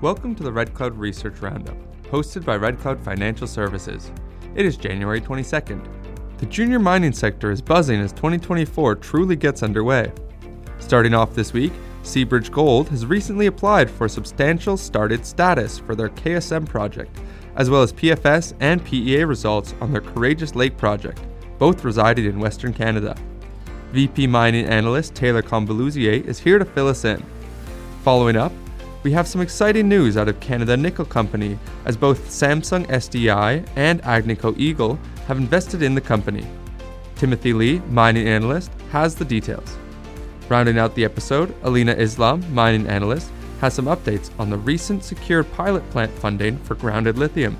Welcome to the Red Cloud Research Roundup, hosted by Red Cloud Financial Services. It is January 22nd. The junior mining sector is buzzing as 2024 truly gets underway. Starting off this week, Seabridge Gold has recently applied for substantial started status for their KSM project, as well as PFS and PEA results on their Courageous Lake project, both residing in Western Canada. VP Mining Analyst Taylor Combaluzier is here to fill us in. Following up, we have some exciting news out of Canada Nickel Company, as both Samsung SDI and Agnico Eagle have invested in the company. Timothy Lee, mining analyst, has the details. Rounding out the episode, Alina Islam, mining analyst, has some updates on the recent secured pilot plant funding for grounded lithium,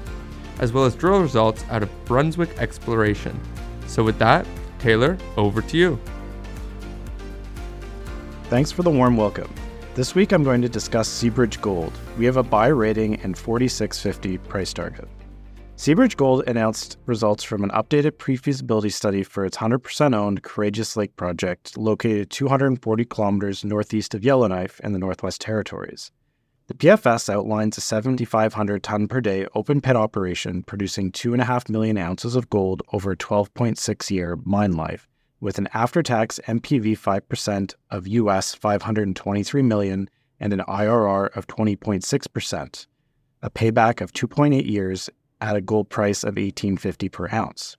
as well as drill results out of Brunswick exploration. So, with that, Taylor, over to you. Thanks for the warm welcome. This week I'm going to discuss Seabridge Gold. We have a buy rating and 4650 price target. Seabridge Gold announced results from an updated pre feasibility study for its 100% owned Courageous Lake project, located 240 kilometers northeast of Yellowknife in the Northwest Territories. The PFS outlines a 7,500 ton per day open pit operation producing 2.5 million ounces of gold over a 12.6 year mine life with an after-tax NPV 5% of US 523 million and an IRR of 20.6%, a payback of 2.8 years at a gold price of 1850 per ounce.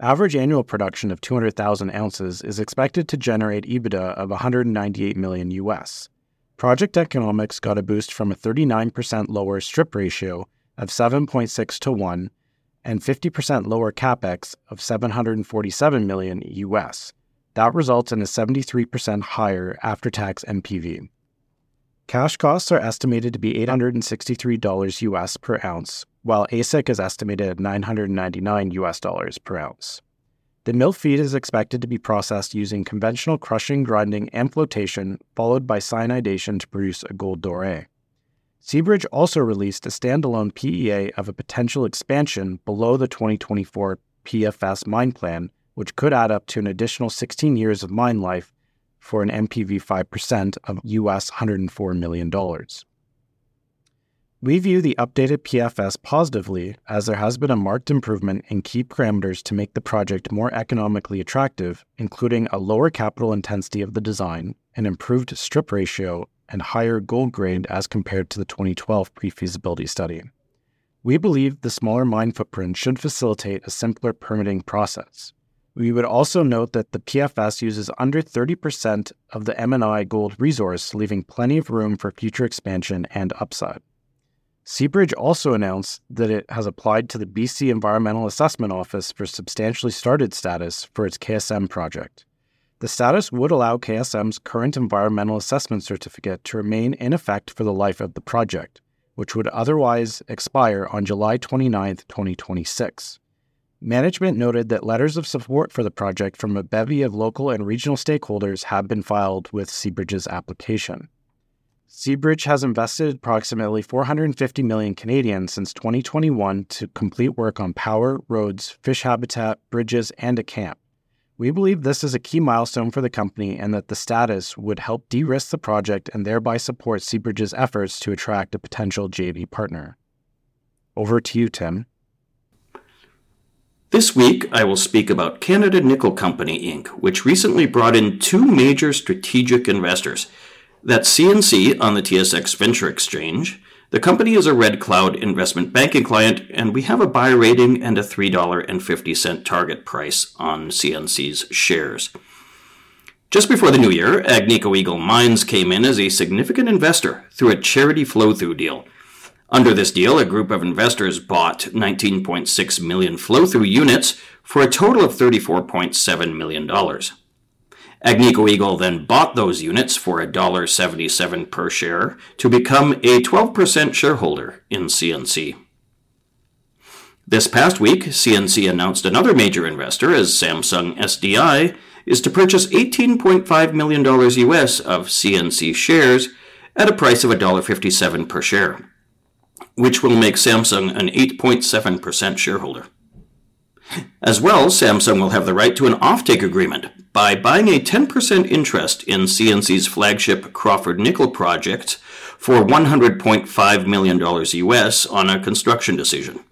Average annual production of 200,000 ounces is expected to generate EBITDA of 198 million US. Project economics got a boost from a 39% lower strip ratio of 7.6 to 1 and 50% lower capex of 747 million US. That results in a 73% higher after-tax NPV. Cash costs are estimated to be $863 US per ounce, while AISC is estimated at 999 US dollars per ounce. The mill feed is expected to be processed using conventional crushing, grinding, and flotation, followed by cyanidation to produce a gold doré. Seabridge also released a standalone PEA of a potential expansion below the 2024 PFS mine plan, which could add up to an additional 16 years of mine life for an NPV 5% of US $104 million. We view the updated PFS positively as there has been a marked improvement in key parameters to make the project more economically attractive, including a lower capital intensity of the design, an improved strip ratio, and higher gold grade as compared to the 2012 pre feasibility study. We believe the smaller mine footprint should facilitate a simpler permitting process. We would also note that the PFS uses under 30% of the M&I gold resource, leaving plenty of room for future expansion and upside. Seabridge also announced that it has applied to the BC Environmental Assessment Office for substantially started status for its KSM project. The status would allow KSM's current environmental assessment certificate to remain in effect for the life of the project, which would otherwise expire on July 29, 2026. Management noted that letters of support for the project from a bevy of local and regional stakeholders have been filed with Seabridge's application. Seabridge has invested approximately 450 million Canadian since 2021 to complete work on power, roads, fish habitat, bridges, and a camp. We believe this is a key milestone for the company and that the status would help de risk the project and thereby support Seabridge's efforts to attract a potential JV partner. Over to you, Tim. This week, I will speak about Canada Nickel Company Inc., which recently brought in two major strategic investors. That's CNC on the TSX Venture Exchange the company is a Red Cloud investment banking client, and we have a buy rating and a $3.50 target price on CNC's shares. Just before the new year, Agnico Eagle Mines came in as a significant investor through a charity flow through deal. Under this deal, a group of investors bought 19.6 million flow through units for a total of $34.7 million. Agnico Eagle then bought those units for $1.77 per share to become a 12% shareholder in CNC. This past week, CNC announced another major investor as Samsung SDI is to purchase $18.5 million US of CNC shares at a price of $1.57 per share, which will make Samsung an 8.7% shareholder. As well, Samsung will have the right to an offtake agreement by buying a 10% interest in CNC's flagship Crawford Nickel project for $100.5 million US on a construction decision.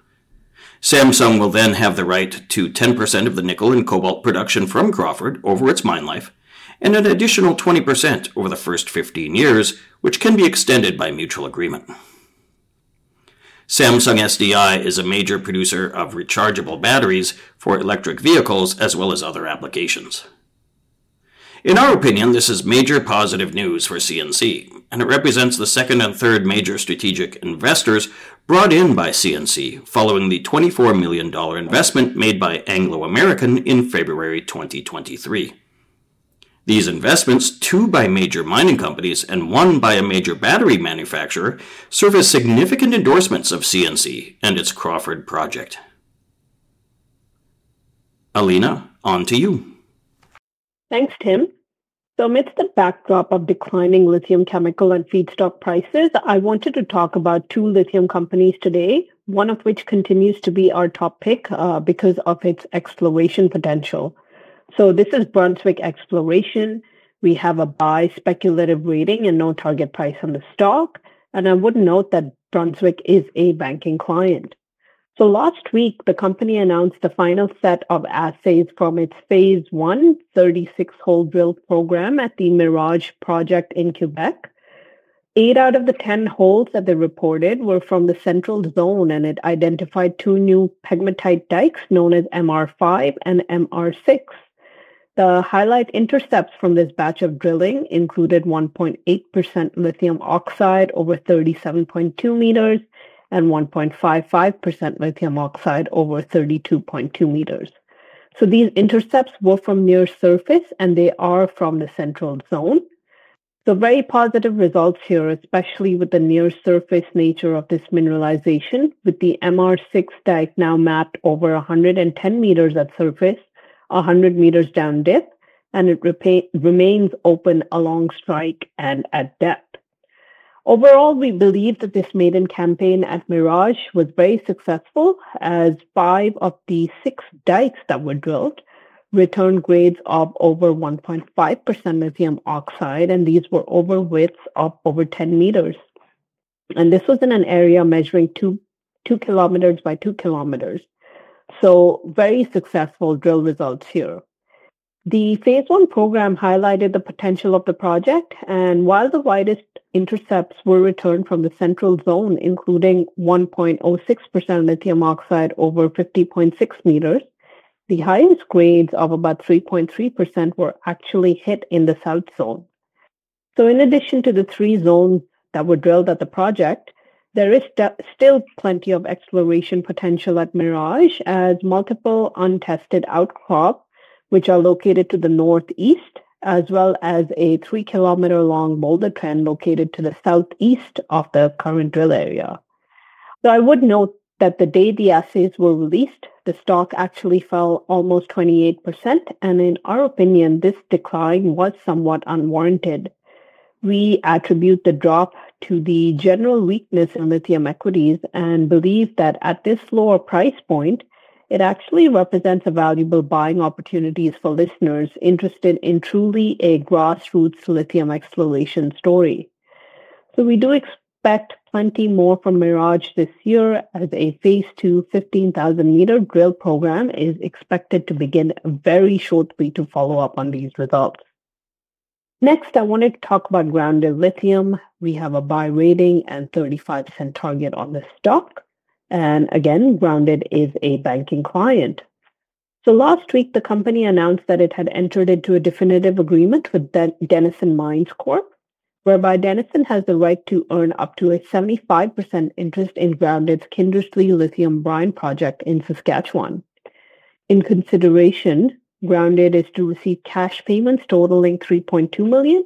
Samsung will then have the right to 10% of the nickel and cobalt production from Crawford over its mine life, and an additional 20% over the first 15 years, which can be extended by mutual agreement. Samsung SDI is a major producer of rechargeable batteries for electric vehicles as well as other applications. In our opinion, this is major positive news for CNC, and it represents the second and third major strategic investors brought in by CNC following the $24 million investment made by Anglo American in February 2023. These investments, two by major mining companies and one by a major battery manufacturer, serve as significant endorsements of CNC and its Crawford project. Alina, on to you. Thanks, Tim. So, amidst the backdrop of declining lithium chemical and feedstock prices, I wanted to talk about two lithium companies today, one of which continues to be our top pick uh, because of its exploration potential. So, this is Brunswick Exploration. We have a buy speculative rating and no target price on the stock. And I would note that Brunswick is a banking client. So last week, the company announced the final set of assays from its phase one 36 hole drill program at the Mirage project in Quebec. Eight out of the 10 holes that they reported were from the central zone, and it identified two new pegmatite dikes known as MR5 and MR6. The highlight intercepts from this batch of drilling included 1.8% lithium oxide over 37.2 meters and 1.55% lithium oxide over 32.2 meters. So these intercepts were from near surface and they are from the central zone. So very positive results here, especially with the near surface nature of this mineralization, with the MR6 dike now mapped over 110 meters at surface, 100 meters down dip, and it repa- remains open along strike and at depth. Overall, we believe that this maiden campaign at Mirage was very successful as five of the six dikes that were drilled returned grades of over 1.5% lithium oxide, and these were over widths of over 10 meters. And this was in an area measuring two, two kilometers by two kilometers. So very successful drill results here. The phase one program highlighted the potential of the project, and while the widest intercepts were returned from the central zone, including 1.06% lithium oxide over 50.6 meters, the highest grades of about 3.3% were actually hit in the south zone. So, in addition to the three zones that were drilled at the project, there is st- still plenty of exploration potential at Mirage as multiple untested outcrops which are located to the northeast, as well as a three kilometer long boulder trend located to the southeast of the current drill area. So I would note that the day the assays were released, the stock actually fell almost 28%. And in our opinion, this decline was somewhat unwarranted. We attribute the drop to the general weakness in lithium equities and believe that at this lower price point, it actually represents a valuable buying opportunities for listeners interested in truly a grassroots lithium exploration story. So we do expect plenty more from Mirage this year as a phase two 15,000 meter drill program is expected to begin very shortly to follow up on these results. Next, I wanted to talk about grounded lithium. We have a buy rating and 35 cent target on the stock. And again, Grounded is a banking client. So last week, the company announced that it had entered into a definitive agreement with Den- Denison Mines Corp, whereby Denison has the right to earn up to a 75% interest in Grounded's Kindersley lithium brine project in Saskatchewan. In consideration, Grounded is to receive cash payments totaling 3.2 million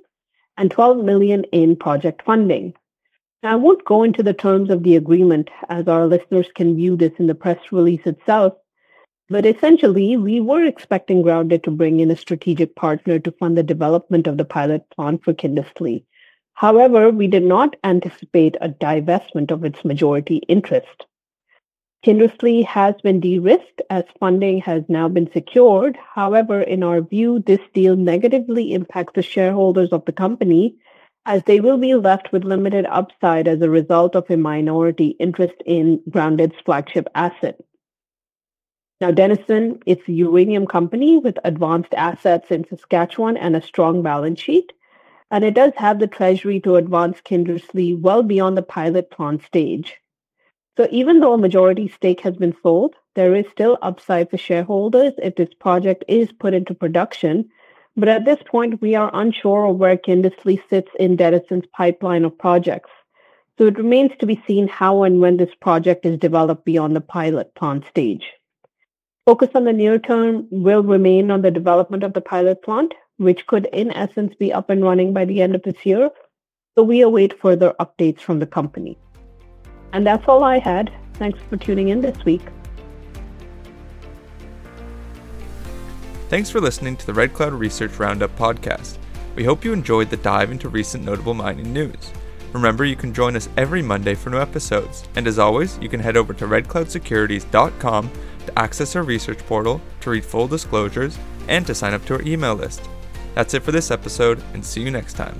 and 12 million in project funding. I won't go into the terms of the agreement as our listeners can view this in the press release itself, but essentially, we were expecting Grounded to bring in a strategic partner to fund the development of the pilot plant for Kindersley. However, we did not anticipate a divestment of its majority interest. Kindersley has been de-risked as funding has now been secured. However, in our view, this deal negatively impacts the shareholders of the company as they will be left with limited upside as a result of a minority interest in Grounded's flagship asset. Now, Denison, it's a uranium company with advanced assets in Saskatchewan and a strong balance sheet. And it does have the treasury to advance Kindersley well beyond the pilot plant stage. So even though a majority stake has been sold, there is still upside for shareholders if this project is put into production. But at this point, we are unsure of where Kindersley sits in Denison's pipeline of projects. So it remains to be seen how and when this project is developed beyond the pilot plant stage. Focus on the near term will remain on the development of the pilot plant, which could in essence be up and running by the end of this year. So we await further updates from the company. And that's all I had. Thanks for tuning in this week. Thanks for listening to the Red Cloud Research Roundup podcast. We hope you enjoyed the dive into recent notable mining news. Remember, you can join us every Monday for new episodes. And as always, you can head over to redcloudsecurities.com to access our research portal, to read full disclosures, and to sign up to our email list. That's it for this episode, and see you next time.